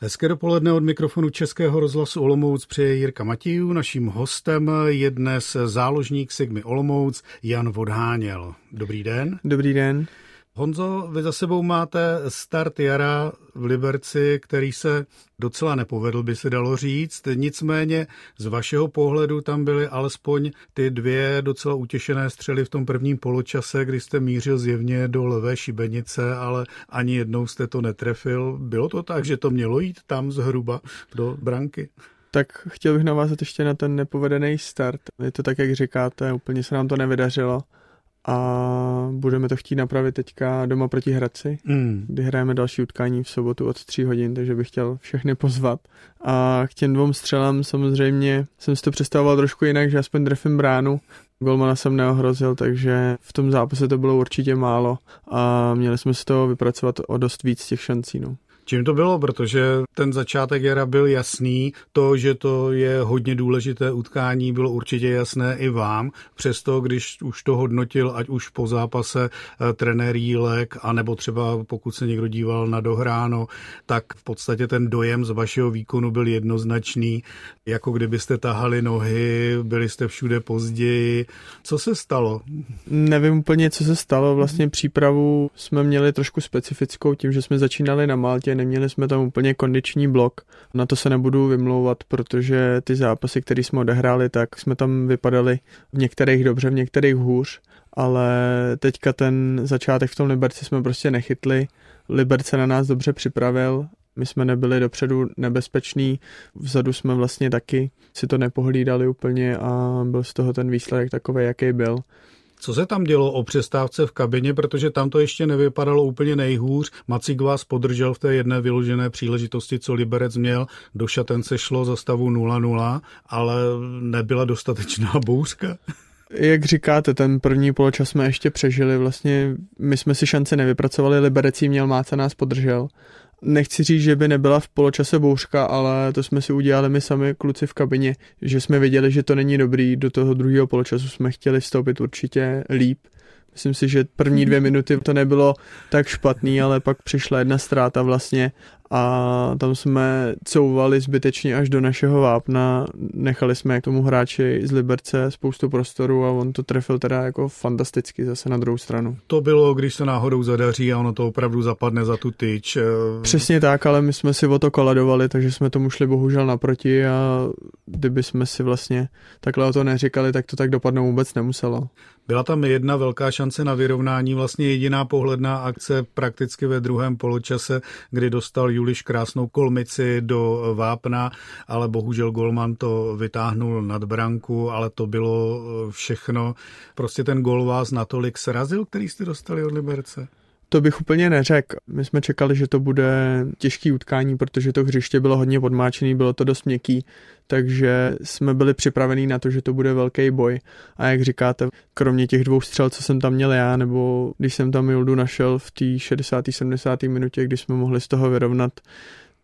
Hezké dopoledne od mikrofonu Českého rozhlasu Olomouc přeje Jirka Matějů. Naším hostem je dnes záložník Sigmy Olomouc Jan Vodháněl. Dobrý den. Dobrý den. Honzo, vy za sebou máte start jara v Liberci, který se docela nepovedl, by se dalo říct. Nicméně z vašeho pohledu tam byly alespoň ty dvě docela utěšené střely v tom prvním poločase, kdy jste mířil zjevně do levé šibenice, ale ani jednou jste to netrefil. Bylo to tak, že to mělo jít tam zhruba do branky? Tak chtěl bych navázat ještě na ten nepovedený start. Je to tak, jak říkáte, úplně se nám to nevydařilo a budeme to chtít napravit teďka doma proti Hradci, mm. kdy hrajeme další utkání v sobotu od 3 hodin, takže bych chtěl všechny pozvat. A k těm dvou střelám samozřejmě jsem si to představoval trošku jinak, že aspoň trefím bránu. Golmana jsem neohrozil, takže v tom zápase to bylo určitě málo a měli jsme z toho vypracovat o dost víc těch šancí. No. Čím to bylo? Protože ten začátek jara byl jasný, to, že to je hodně důležité utkání, bylo určitě jasné i vám. Přesto, když už to hodnotil, ať už po zápase eh, trenér Jílek, anebo třeba pokud se někdo díval na dohráno, tak v podstatě ten dojem z vašeho výkonu byl jednoznačný, jako kdybyste tahali nohy, byli jste všude později. Co se stalo? Nevím úplně, co se stalo. Vlastně přípravu jsme měli trošku specifickou tím, že jsme začínali na Maltě, neměli jsme tam úplně kondiční blok. Na to se nebudu vymlouvat, protože ty zápasy, které jsme odehráli, tak jsme tam vypadali v některých dobře, v některých hůř, ale teďka ten začátek v tom Liberci jsme prostě nechytli. Liberce na nás dobře připravil, my jsme nebyli dopředu nebezpeční, vzadu jsme vlastně taky si to nepohlídali úplně a byl z toho ten výsledek takový, jaký byl. Co se tam dělo o přestávce v kabině, protože tam to ještě nevypadalo úplně nejhůř. Macík vás podržel v té jedné vyložené příležitosti, co Liberec měl. Do šatence šlo za stavu 0-0, ale nebyla dostatečná bouřka. Jak říkáte, ten první poločas jsme ještě přežili, vlastně my jsme si šance nevypracovali, Liberec měl, Máca nás podržel Nechci říct, že by nebyla v poločase bouřka, ale to jsme si udělali my sami kluci v kabině, že jsme věděli, že to není dobrý. Do toho druhého poločasu jsme chtěli vstoupit určitě líp. Myslím si, že první dvě minuty to nebylo tak špatný, ale pak přišla jedna ztráta vlastně a tam jsme couvali zbytečně až do našeho vápna, nechali jsme k tomu hráči z Liberce spoustu prostoru a on to trefil teda jako fantasticky zase na druhou stranu. To bylo, když se náhodou zadaří a ono to opravdu zapadne za tu tyč. Eh, Přesně tak, ale my jsme si o to koledovali, takže jsme tomu šli bohužel naproti a kdyby jsme si vlastně takhle o to neříkali, tak to tak dopadnout vůbec nemuselo. Byla tam jedna velká šance na vyrovnání, vlastně jediná pohledná akce prakticky ve druhém poločase, kdy dostal Juliš krásnou kolmici do vápna, ale bohužel Golman to vytáhnul nad branku, ale to bylo eh, všechno. Prostě ten gol vás natolik srazil, který jste dostali od Liberce? To bych úplně neřekl. My jsme čekali, že to bude těžký utkání, protože to hřiště bylo hodně podmáčený, bylo to dost měkký, takže jsme byli připravení na to, že to bude velký boj. A jak říkáte, kromě těch dvou střel, co jsem tam měl já, nebo když jsem tam Mildu našel v té 60. 70. minutě, kdy jsme mohli z toho vyrovnat,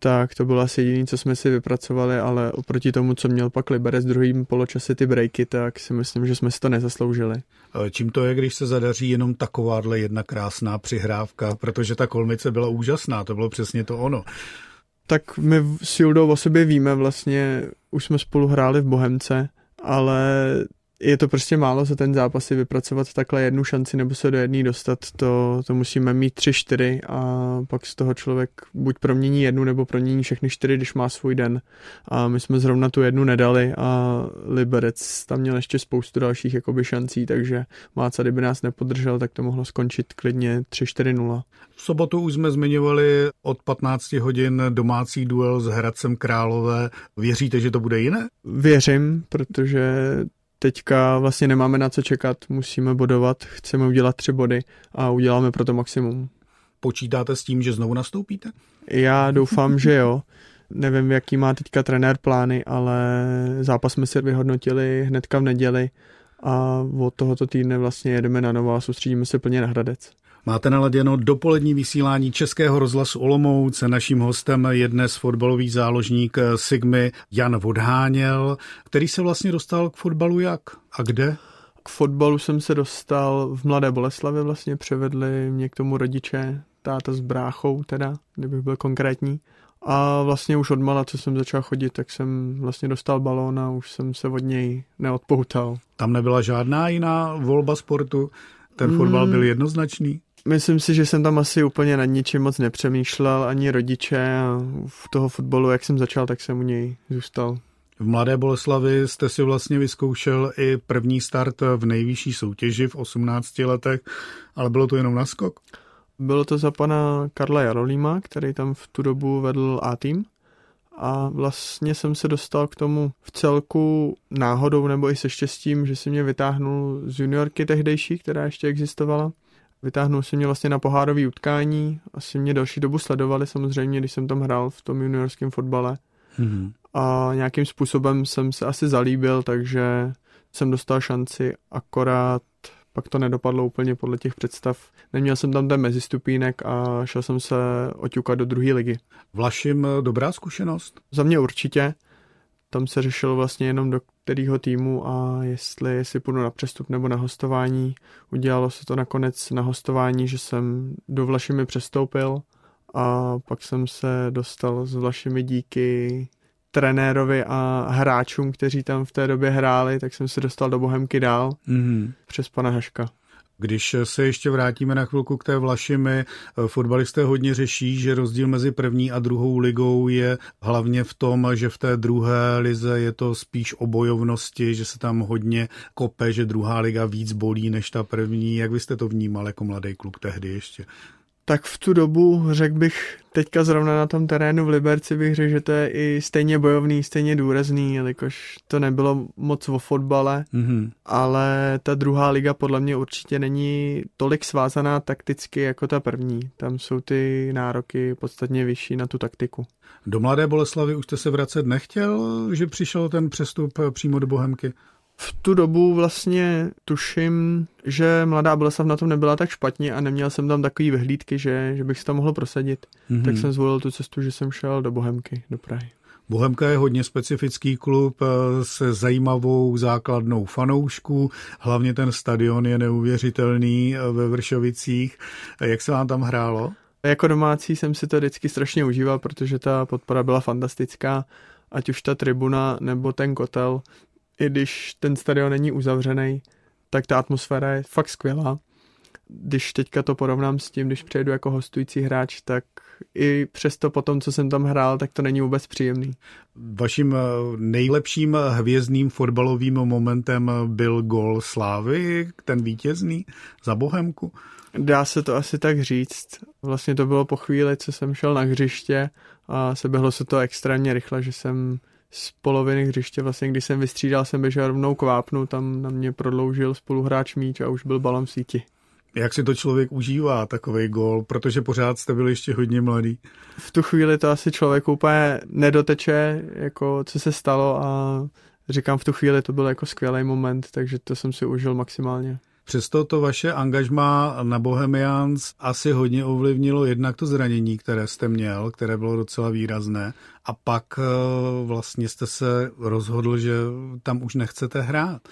tak to bylo asi jediné, co jsme si vypracovali, ale oproti tomu, co měl pak Liberec druhým poločase ty breaky, tak si myslím, že jsme si to nezasloužili. Čím to je, když se zadaří jenom takováhle jedna krásná přihrávka, protože ta kolmice byla úžasná, to bylo přesně to ono. Tak my s Juldou o sobě víme vlastně, už jsme spolu hráli v Bohemce, ale je to prostě málo za ten zápas si vypracovat takhle jednu šanci nebo se do jedné dostat, to, to musíme mít tři, čtyři a pak z toho člověk buď promění jednu nebo promění všechny čtyři, když má svůj den. A my jsme zrovna tu jednu nedali a Liberec tam měl ještě spoustu dalších jakoby šancí, takže Máca, kdyby nás nepodržel, tak to mohlo skončit klidně 3-4-0. V sobotu už jsme zmiňovali od 15 hodin domácí duel s Hradcem Králové. Věříte, že to bude jiné? Věřím, protože teďka vlastně nemáme na co čekat, musíme bodovat, chceme udělat tři body a uděláme pro to maximum. Počítáte s tím, že znovu nastoupíte? Já doufám, že jo. Nevím, jaký má teďka trenér plány, ale zápas jsme si vyhodnotili hnedka v neděli a od tohoto týdne vlastně jedeme na novo a soustředíme se plně na Hradec. Máte naladěno dopolední vysílání Českého rozhlasu Olomouc. Naším hostem je dnes fotbalový záložník Sigmy Jan Vodháněl, který se vlastně dostal k fotbalu jak a kde? K fotbalu jsem se dostal v Mladé Boleslavě, vlastně převedli mě k tomu rodiče, táta s bráchou teda, kdybych byl konkrétní. A vlastně už od mala, co jsem začal chodit, tak jsem vlastně dostal balón a už jsem se od něj neodpoutal. Tam nebyla žádná jiná volba sportu? Ten fotbal byl jednoznačný? Myslím si, že jsem tam asi úplně nad ničím moc nepřemýšlel, ani rodiče a v toho fotbalu, jak jsem začal, tak jsem u něj zůstal. V Mladé Boleslavi jste si vlastně vyzkoušel i první start v nejvyšší soutěži v 18 letech, ale bylo to jenom naskok? Bylo to za pana Karla Jarolíma, který tam v tu dobu vedl A-tým a vlastně jsem se dostal k tomu v celku náhodou nebo i se štěstím, že si mě vytáhnul z juniorky tehdejší, která ještě existovala. Vytáhnul si mě vlastně na pohárový utkání, asi mě další dobu sledovali samozřejmě, když jsem tam hrál v tom juniorském fotbale. Mm-hmm. A nějakým způsobem jsem se asi zalíbil, takže jsem dostal šanci, akorát pak to nedopadlo úplně podle těch představ. Neměl jsem tam ten mezistupínek a šel jsem se oťukat do druhé ligy. Vlašim dobrá zkušenost? Za mě určitě. Tam se řešilo vlastně jenom do kterého týmu a jestli, jestli půjdu na přestup nebo na hostování. Udělalo se to nakonec na hostování, že jsem do Vlašimi přestoupil a pak jsem se dostal s Vlašimi díky trenérovi a hráčům, kteří tam v té době hráli, tak jsem se dostal do Bohemky dál mm-hmm. přes pana Haška. Když se ještě vrátíme na chvilku k té Vlašimi, fotbalisté hodně řeší, že rozdíl mezi první a druhou ligou je hlavně v tom, že v té druhé lize je to spíš o bojovnosti, že se tam hodně kope, že druhá liga víc bolí než ta první. Jak byste to vnímal jako mladý kluk tehdy ještě? Tak v tu dobu řekl bych, teďka zrovna na tom terénu v Liberci bych řekl, že to je i stejně bojovný, stejně důrazný, jelikož to nebylo moc o fotbale, mm-hmm. ale ta druhá liga podle mě určitě není tolik svázaná takticky jako ta první. Tam jsou ty nároky podstatně vyšší na tu taktiku. Do Mladé Boleslavy už jste se vracet nechtěl, že přišel ten přestup přímo do Bohemky? V tu dobu vlastně tuším, že Mladá Boleslav na tom nebyla tak špatně a neměl jsem tam takový vyhlídky, že, že bych si to mohl prosadit. Mm-hmm. Tak jsem zvolil tu cestu, že jsem šel do Bohemky, do Prahy. Bohemka je hodně specifický klub eh, se zajímavou základnou fanoušku, hlavně ten stadion je neuvěřitelný eh, ve Vršovicích. Jak se vám tam hrálo? Jako domácí jsem si to vždycky strašně užíval, protože ta podpora byla fantastická, ať už ta tribuna nebo ten kotel, i když ten stadion není uzavřený, tak ta atmosféra je fakt skvělá. Když teďka to porovnám s tím, když přejdu jako hostující hráč, tak i přesto po tom, co jsem tam hrál, tak to není vůbec příjemný. Vaším eh, nejlepším hvězdným fotbalovým momentem byl gol Slávy, ten vítězný za Bohemku? Dá se to asi tak říct. Vlastně to bylo po chvíli, co jsem šel na hřiště a seběhlo se to extrémně rychle, že jsem z poloviny hřiště, vlastně když jsem vystřídal, jsem běžel rovnou k vápnu, tam na mě prodloužil spoluhráč míč a už byl balon v síti. Jak si to člověk užívá, takový gol, protože pořád jste byli ještě hodně mladý? V tu chvíli to asi člověk úplně nedoteče, jako co se stalo a říkám, v tu chvíli to byl jako skvělý moment, takže to jsem si užil maximálně. Přesto to vaše angažma na Bohemians asi hodně ovlivnilo jednak to zranění, které jste měl, které bylo docela výrazné. A pak eh, vlastně jste se rozhodl, že tam už nechcete hrát.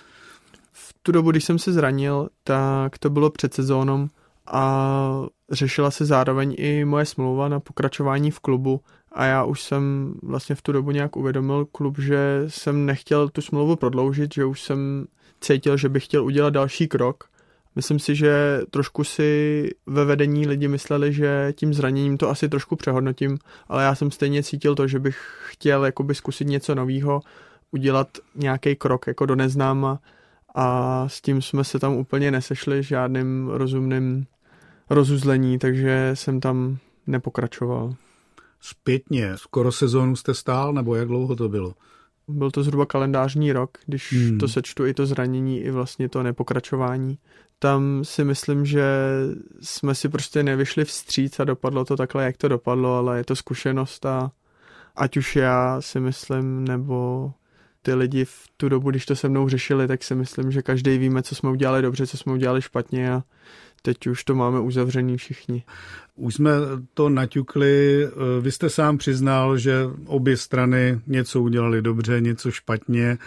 V tu dobu, když jsem se zranil, tak to bylo před sezónou a řešila se zároveň i moje smlouva na pokračování v klubu a já už jsem vlastně v tu dobu nějak uvědomil klub, že jsem nechtěl tu smlouvu prodloužit, že už jsem cítil, že bych chtěl udělat další krok. Myslím si, že trošku si ve vedení lidi mysleli, že tím zraněním to asi trošku přehodnotím, ale já jsem stejně cítil to, že bych chtěl jakoby zkusit něco nového, udělat nějaký krok jako do neznáma a s tím jsme se tam úplně nesešli žádným rozumným rozuzlení, takže jsem tam nepokračoval. Zpětně, skoro sezónu jste stál, nebo jak dlouho to bylo? Byl to zhruba kalendářní rok, když hmm. to sečtu i to zranění, i vlastně to nepokračování. Tam si myslím, že jsme si prostě nevyšli vstříc a dopadlo to takhle, jak to dopadlo, ale je to zkušenost a ať už já si myslím, nebo ty lidi v tu dobu, když to se mnou řešili, tak si myslím, že každý víme, co jsme udělali dobře, co jsme udělali špatně a teď už to máme uzavřený všichni. Už jsme to naťukli, vy jste sám přiznal, že obě strany něco udělali dobře, něco špatně.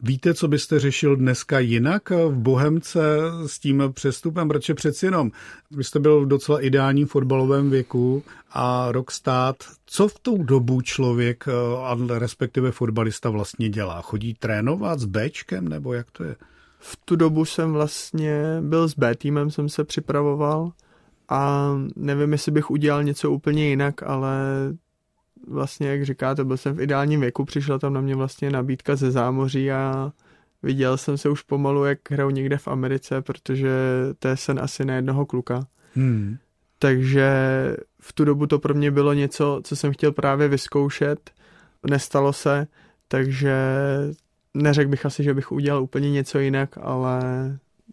Víte, co byste řešil dneska jinak v Bohemce s tím přestupem, protože přeci jenom vy jste byl v docela ideálním fotbalovém věku a rok stát. Co v tou dobu člověk, a respektive fotbalista vlastně dělá? Chodí trénovat s Bčkem nebo jak to je? V tu dobu jsem vlastně byl s B týmem, jsem se připravoval a nevím, jestli bych udělal něco úplně jinak, ale vlastně, jak říkáte, byl jsem v ideálním věku, přišla tam na mě vlastně nabídka ze zámoří a viděl jsem se už pomalu, jak hraju někde v Americe, protože to je sen asi na jednoho kluka. Hmm. Takže v tu dobu to pro mě bylo něco, co jsem chtěl právě vyzkoušet. Nestalo se, takže neřekl bych asi, že bych udělal úplně něco jinak, ale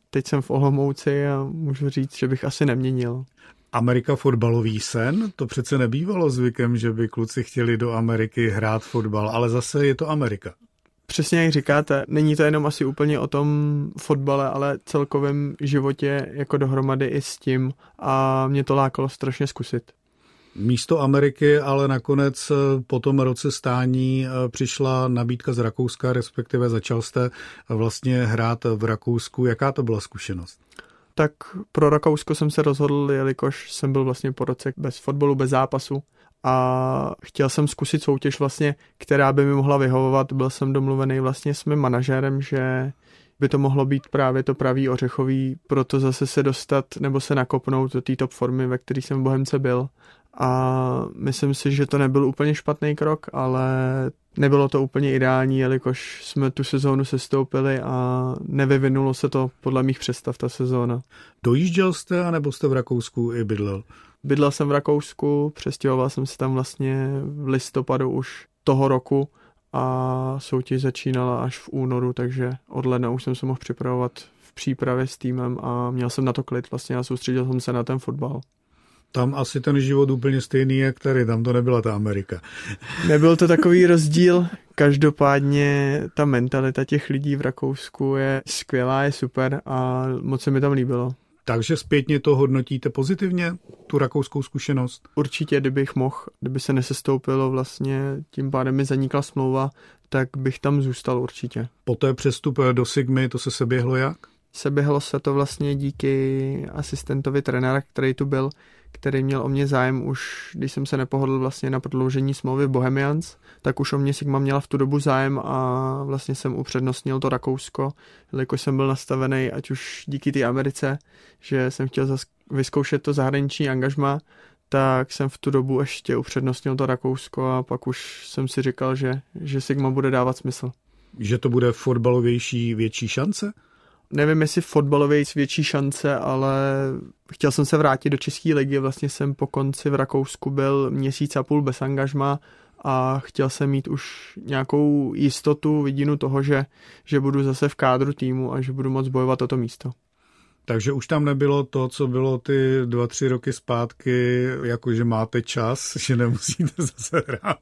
teď jsem v Olomouci a můžu říct, že bych asi neměnil. Amerika fotbalový sen? To přece nebývalo zvykem, že by kluci chtěli do Ameriky hrát fotbal, ale zase je to Amerika. Přesně jak říkáte, není to jenom asi úplně o tom fotbale, ale celkovém životě jako dohromady i s tím a mě to lákalo strašně zkusit. Místo Ameriky, ale nakonec eh, po tom roce stání eh, přišla nabídka z Rakouska, respektive začal jste vlastně hrát v Rakousku. Jaká to byla zkušenost? Tak pro Rakousko jsem se rozhodl, jelikož jsem byl vlastně po roce bez fotbalu, bez zápasu a chtěl jsem zkusit soutěž vlastně, která by mi mohla vyhovovat. Byl jsem domluvený vlastně s mým manažérem, že by to mohlo být právě to pravý ořechový, proto zase se dostat nebo se nakopnout do té top formy, ve které jsem v Bohemce byl a myslím si, že to nebyl úplně špatný krok, ale nebylo to úplně ideální, jelikož jsme tu sezónu sestoupili a nevyvinulo se to podle mých představ ta sezóna. Dojížděl jste, anebo jste v Rakousku i bydlel? Bydlel jsem v Rakousku, přestěhoval jsem se tam vlastně v listopadu už toho roku a soutěž začínala až v únoru, takže od ledna už jsem se mohl připravovat v přípravě s týmem a měl jsem na to klid vlastně a soustředil jsem se na ten fotbal tam asi ten život úplně stejný, jak tady, tam to nebyla ta Amerika. Nebyl to takový rozdíl, každopádně ta mentalita těch lidí v Rakousku je skvělá, je super a moc se mi tam líbilo. Takže zpětně to hodnotíte pozitivně, tu rakouskou zkušenost? Určitě, kdybych mohl, kdyby se nesestoupilo vlastně, tím pádem mi zanikla smlouva, tak bych tam zůstal určitě. Poté přestup do Sigmy, to se seběhlo jak? Seběhlo se to vlastně díky asistentovi trenéra, který tu byl, který měl o mě zájem už, když jsem se nepohodl vlastně na prodloužení smlouvy Bohemians, tak už o mě Sigma měla v tu dobu zájem a vlastně jsem upřednostnil to Rakousko, jelikož jsem byl nastavený, ať už díky té Americe, že jsem chtěl vyzkoušet to zahraniční angažma, tak jsem v tu dobu ještě upřednostnil to Rakousko a pak už jsem si říkal, že, že Sigma bude dávat smysl. Že to bude fotbalovější větší šance? Nevím, jestli fotbalově větší šance, ale chtěl jsem se vrátit do České ligy, vlastně jsem po konci v Rakousku byl měsíc a půl bez angažma a chtěl jsem mít už nějakou jistotu, vidinu toho, že, že budu zase v kádru týmu a že budu moc bojovat o to místo. Takže už tam nebylo to, co bylo ty dva, tři roky zpátky, jako že máte čas, že nemusíte zase hrát.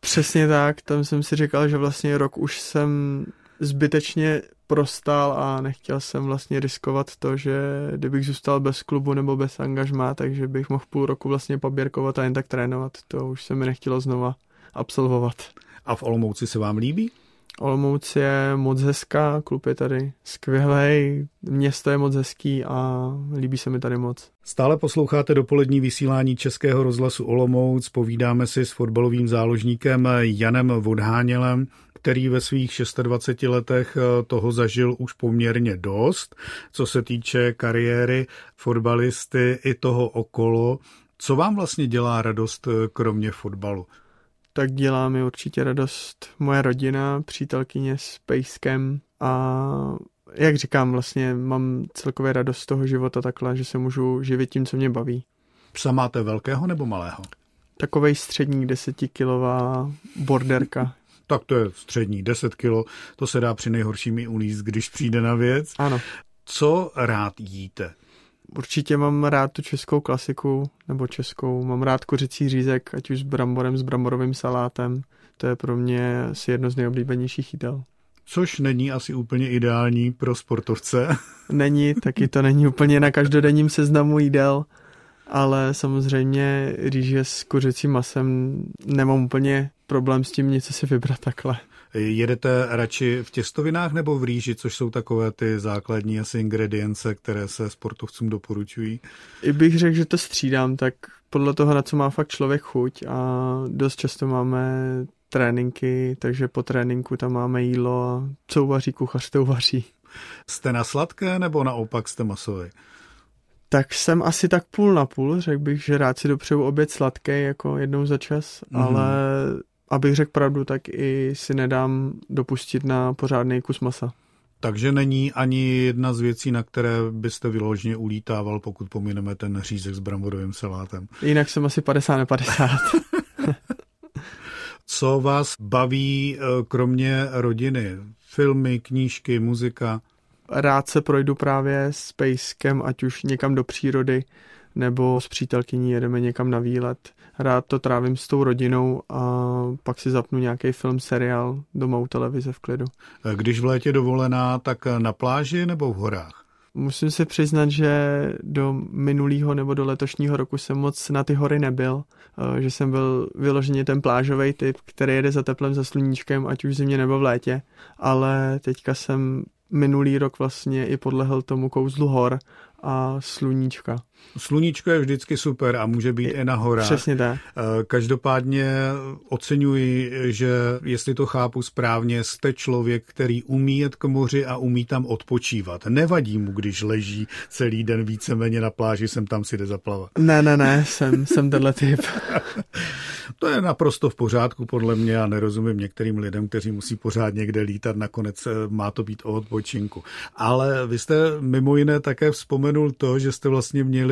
Přesně tak, tam jsem si říkal, že vlastně rok už jsem zbytečně prostal a nechtěl jsem vlastně riskovat to, že kdybych zůstal bez klubu nebo bez angažmá, takže bych mohl půl roku vlastně poběrkovat a jen tak trénovat. To už se mi nechtělo znova absolvovat. A v Olomouci se vám líbí? Olomouc je moc hezká, klub je tady skvělý, město je moc hezký a líbí se mi tady moc. Stále posloucháte dopolední vysílání Českého rozhlasu Olomouc, povídáme si s fotbalovým záložníkem Janem Vodhánělem který ve svých 26 letech eh, toho zažil už poměrně dost, co se týče kariéry fotbalisty i toho okolo. Co vám vlastně dělá radost eh, kromě fotbalu? Tak dělá mi určitě radost moje rodina, přítelkyně s pejskem a jak říkám, vlastně mám celkově radost z toho života takhle, že se můžu živit tím, co mě baví. Psa máte velkého nebo malého? Takovej střední desetikilová borderka tak to je střední, 10 kilo, to se dá při nejhorším i uníst, když přijde na věc. Ano. Co rád jíte? Určitě mám rád tu českou klasiku, nebo českou. Mám rád kuřecí řízek, ať už s bramborem, s bramborovým salátem. To je pro mě asi jedno z nejoblíbenějších jídel. Což není asi úplně ideální pro sportovce. Není, taky to není úplně na každodenním seznamu jídel, ale samozřejmě rýže s kuřecím masem nemám úplně problém s tím něco si vybrat takhle. Jedete radši v těstovinách nebo v rýži, což jsou takové ty základní asi ingredience, které se sportovcům doporučují? I bych řekl, že to střídám, tak podle toho, na co má fakt člověk chuť a dost často máme tréninky, takže po tréninku tam máme jídlo a co uvaří kuchař, to uvaří. Jste na sladké nebo naopak jste masový? Tak jsem asi tak půl na půl, řekl bych, že rád si dopřeju oběd sladký jako jednou za čas, mm. ale abych řekl pravdu, tak i si nedám dopustit na pořádný kus masa. Takže není ani jedna z věcí, na které byste vyloženě ulítával, pokud pomineme ten řízek s bramborovým salátem. Jinak jsem asi 50 na 50. Co vás baví eh, kromě rodiny? Filmy, knížky, muzika? Rád se projdu právě s pejskem, ať už někam do přírody, nebo s přítelkyní jedeme někam na výlet. Rád to trávím s tou rodinou a pak si zapnu nějaký film, seriál doma u televize v klidu. Eh, když v létě dovolená, tak na pláži nebo v horách? Musím se přiznat, že do minulého nebo do letošního roku jsem moc na ty hory nebyl, eh, že jsem byl vyloženě ten plážový typ, který jede za teplem, za sluníčkem, ať už zimě nebo v létě, ale teďka jsem minulý rok vlastně i podlehl tomu kouzlu hor a sluníčka. Sluníčko je vždycky super a může být je, i na horách. Přesně tak. Eh, každopádně oceňuji, že jestli to chápu správně, jste člověk, který umí jet k moři a umí tam odpočívat. Nevadí mu, když leží celý den víceméně na pláži, sem tam si jde zaplavat. Ne, ne, ne, jsem, jsem tenhle typ. to je naprosto v pořádku podle mě a nerozumím některým lidem, kteří musí pořád někde lítat, nakonec eh, má to být o odpočinku. Ale vy jste mimo jiné také vzpomenul to, že jste vlastně měli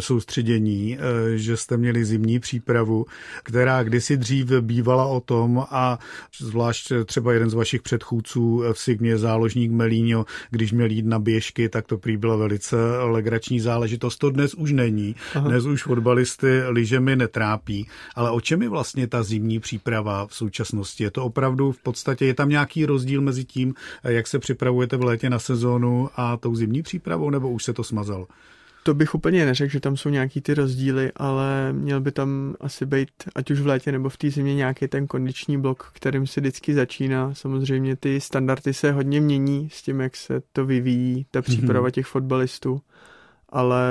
soustředění, eh, že jste měli zimní přípravu, která kdysi dřív bývala o tom a zvlášť třeba jeden z vašich předchůdců v Sigmě, záložník Melíňo, když měl jít na běžky, tak to prý byla velice legrační záležitost. To dnes už není. Aha. Dnes už fotbalisty lyžemi netrápí. Ale o čem je vlastně ta zimní příprava v současnosti? Je to opravdu v podstatě, je tam nějaký rozdíl mezi tím, jak se připravujete v létě na sezónu a tou zimní přípravou, nebo už se to smazalo? To bych úplně neřekl, že tam jsou nějaký ty rozdíly, ale měl by tam asi být, ať už v létě nebo v té zimě, nějaký ten kondiční blok, kterým se vždycky začíná. Samozřejmě ty standardy se hodně mění s tím, jak se to vyvíjí, ta mhm. příprava těch fotbalistů, ale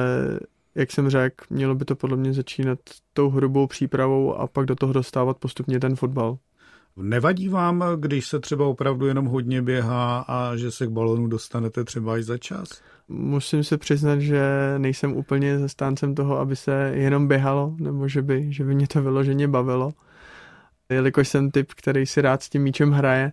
jak jsem řekl, mělo by to podle mě začínat tou hrubou přípravou a pak do toho dostávat postupně ten fotbal. Nevadí vám, když se třeba opravdu jenom hodně běhá a že se k balonu dostanete třeba i za čas? musím se přiznat, že nejsem úplně zastáncem toho, aby se jenom běhalo, nebo že by, že by mě to vyloženě bavilo jelikož jsem typ, který si rád s tím míčem hraje,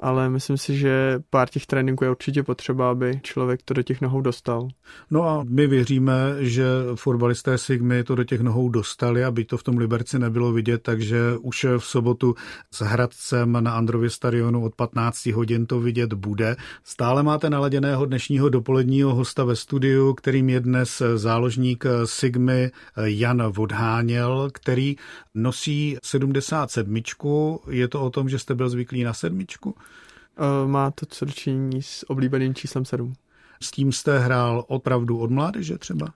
ale myslím si, že pár těch tréninků je určitě potřeba, aby člověk to do těch nohou dostal. No a my věříme, že fotbalisté Sigmy to do těch nohou dostali, aby to v tom Liberci nebylo vidět, takže už v sobotu s Hradcem na Andrově stadionu od 15 hodin to vidět bude. Stále máte naladěného dnešního dopoledního hosta ve studiu, kterým je dnes záložník Sigmy Jan Vodháněl, který nosí 77 sedmičku. Je to o tom, že jste byl zvyklý na sedmičku? Uh, má to co dočinění s oblíbeným číslem 7. S tím jste hrál opravdu od mládeže třeba?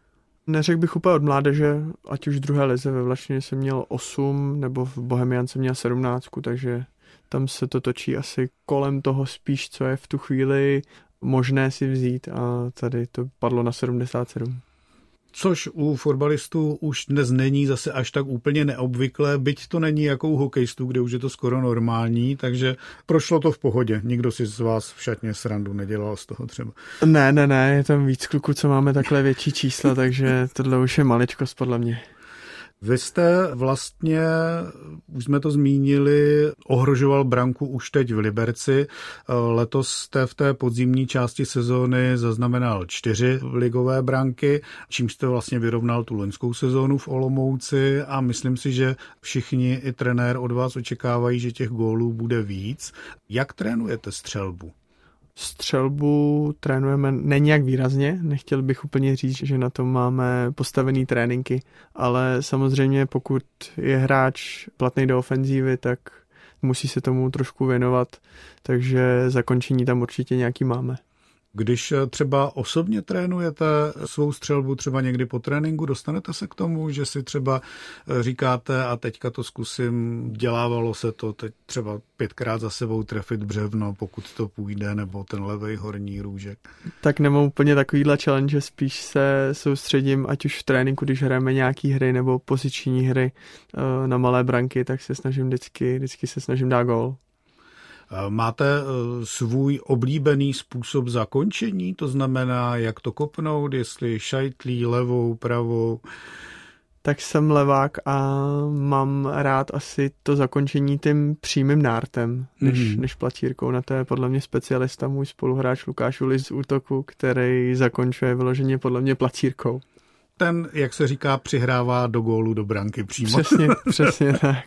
Neřekl bych úplně od mládeže, ať už v druhé lize ve Vlašině jsem měl 8, nebo v Bohemian jsem měl 17, takže tam se to točí asi kolem toho spíš, co je v tu chvíli možné si vzít a tady to padlo na 77 což u fotbalistů už dnes není zase až tak úplně neobvyklé, byť to není jako u hokejistů, kde už je to skoro normální, takže prošlo to v pohodě. Nikdo si z vás v šatně srandu nedělal z toho třeba. Ne, ne, ne, je tam víc kluků, co máme takhle větší čísla, takže tohle už je maličkost podle mě. Vy jste vlastně, už jsme to zmínili, ohrožoval branku už teď v Liberci. Letos jste v té podzimní části sezóny zaznamenal čtyři ligové branky, čím jste vlastně vyrovnal tu loňskou sezónu v Olomouci a myslím si, že všichni i trenér od vás očekávají, že těch gólů bude víc. Jak trénujete střelbu? Střelbu trénujeme nejak výrazně, nechtěl bych úplně říct, že na to máme postavený tréninky, ale samozřejmě pokud je hráč platný do ofenzívy, tak musí se tomu trošku věnovat, takže zakončení tam určitě nějaký máme. Když třeba osobně trénujete svou střelbu, třeba někdy po tréninku, dostanete se k tomu, že si třeba říkáte a teďka to zkusím, dělávalo se to teď třeba pětkrát za sebou trefit břevno, pokud to půjde, nebo ten levej horní růžek. Tak nemám úplně takovýhle challenge, spíš se soustředím, ať už v tréninku, když hrajeme nějaký hry nebo poziční hry eh, na malé branky, tak se snažím vždycky, vždycky se snažím dát gol. Eh, máte eh, svůj oblíbený způsob zakončení, to znamená, jak to kopnout, jestli šajtlí, levou, pravou? Tak jsem levák a mám rád asi to zakončení tím přímým nártem, než, mm-hmm. než placírkou. Na to je podle mě specialista můj spoluhráč Lukáš Ulis z útoku, který zakončuje vyloženě podle mě placírkou. Ten, jak se říká, přihrává do gólu do branky přímo. Přesně, přesně tak.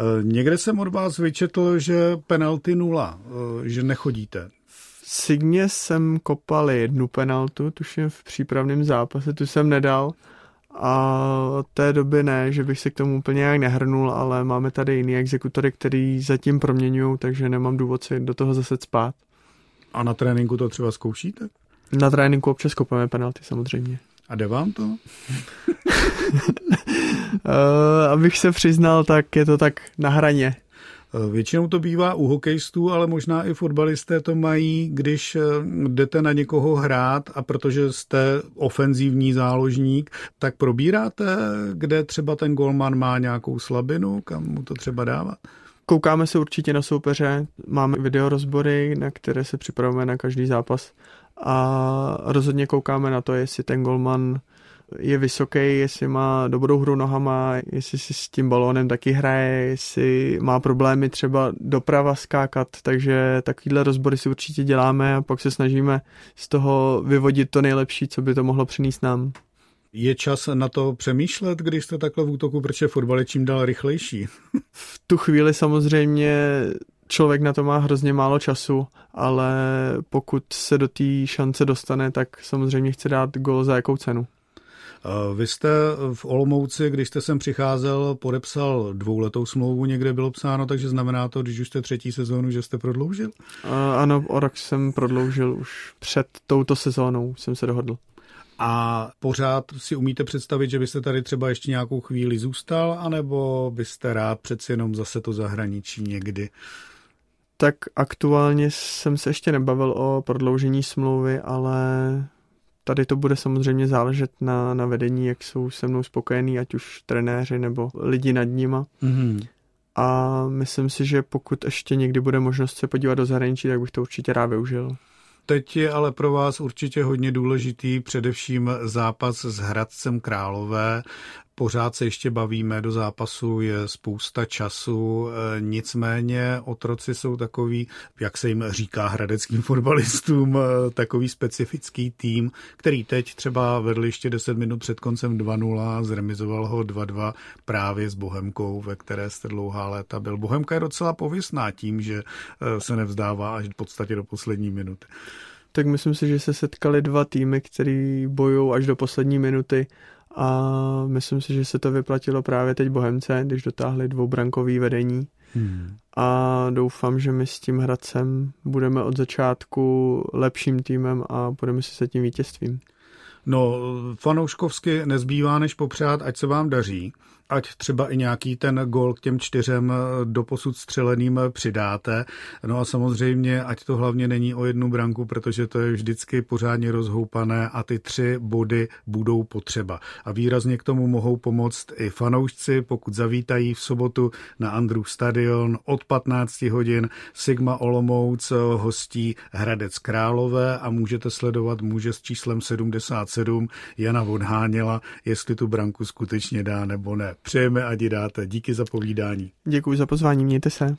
Eh, někde jsem od vás vyčetl, že penalty nula, eh, že nechodíte. V Signě jsem kopal jednu penaltu, tuším v přípravném zápase, tu jsem nedal. A od té doby ne, že bych se k tomu úplně nějak nehrnul, ale máme tady jiný exekutory, který zatím proměňují, takže nemám důvod se do toho zase spát. A na tréninku to třeba zkoušíte? Na tréninku občas kopeme penalty samozřejmě. A jde vám to? uh, abych se přiznal, tak je to tak na hraně. Eh, většinou to bývá u hokejistů, ale možná i fotbalisté to mají, když eh, jdete na někoho hrát a protože jste ofenzivní záložník, tak probíráte, kde třeba ten golman má nějakou slabinu, kam mu to třeba dávat? Koukáme se určitě na soupeře, máme videorozbory, na které se připravujeme na každý zápas a rozhodně koukáme na to, jestli ten golman je vysoký, jestli má dobrou hru nohama, jestli si s tím balónem taky hraje, jestli má problémy třeba doprava skákat, takže takovýhle rozbory si určitě děláme a pak se snažíme z toho vyvodit to nejlepší, co by to mohlo přinést nám. Je čas na to přemýšlet, když jste takhle v útoku, protože fotbal je čím dál rychlejší? v tu chvíli samozřejmě člověk na to má hrozně málo času, ale pokud se do té šance dostane, tak samozřejmě chce dát gol za jakou cenu. Vy jste v Olomouci, když jste sem přicházel, podepsal dvouletou smlouvu, někde bylo psáno, takže znamená to, když už jste třetí sezónu, že jste prodloužil? Ano, o rok jsem prodloužil už před touto sezónou, jsem se dohodl. A pořád si umíte představit, že byste tady třeba ještě nějakou chvíli zůstal, anebo byste rád přeci jenom zase to zahraničí někdy? Tak aktuálně jsem se ještě nebavil o prodloužení smlouvy, ale tady to bude samozřejmě záležet na, na vedení, jak jsou se mnou spokojení, ať už trenéři nebo lidi nad nima. Mm-hmm. A myslím si, že pokud ještě někdy bude možnost se podívat do zahraničí, tak bych to určitě rád využil. Teď je ale pro vás určitě hodně důležitý především zápas s Hradcem Králové. Pořád se ještě bavíme, do zápasu je spousta času, e, nicméně otroci jsou takový, jak se jim říká hradeckým fotbalistům, e, takový specifický tým, který teď třeba vedl ještě 10 minut před koncem 2-0, zremizoval ho 2-2 právě s Bohemkou, ve které jste dlouhá léta byl. Bohemka je docela pověstná tím, že e, se nevzdává až v podstatě do poslední minuty. Tak myslím si, že se setkali dva týmy, který bojují až do poslední minuty a myslím si, že se to vyplatilo právě teď Bohemce, když dotáhli dvoubrankový vedení. Hmm. A doufám, že my s tím Hradcem budeme od začátku lepším týmem a budeme si se tím vítězstvím. No, fanouškovsky nezbývá než popřát, ať se vám daří ať třeba i nějaký ten gol k těm čtyřem eh, doposud střeleným eh, přidáte. No a samozřejmě, ať to hlavně není o jednu branku, protože to je vždycky pořádně rozhoupané a ty tři body budou potřeba. A výrazně k tomu mohou pomoct i fanoušci, pokud zavítají v sobotu na Andrew Stadion od 15 hodin Sigma Olomouc eh, hostí Hradec Králové a můžete sledovat muže s číslem 77 Jana Vodháněla, jestli tu branku skutečně dá nebo ne. Přejeme, ať dáte. Díky za povídání. Děkuji za pozvání, mějte se.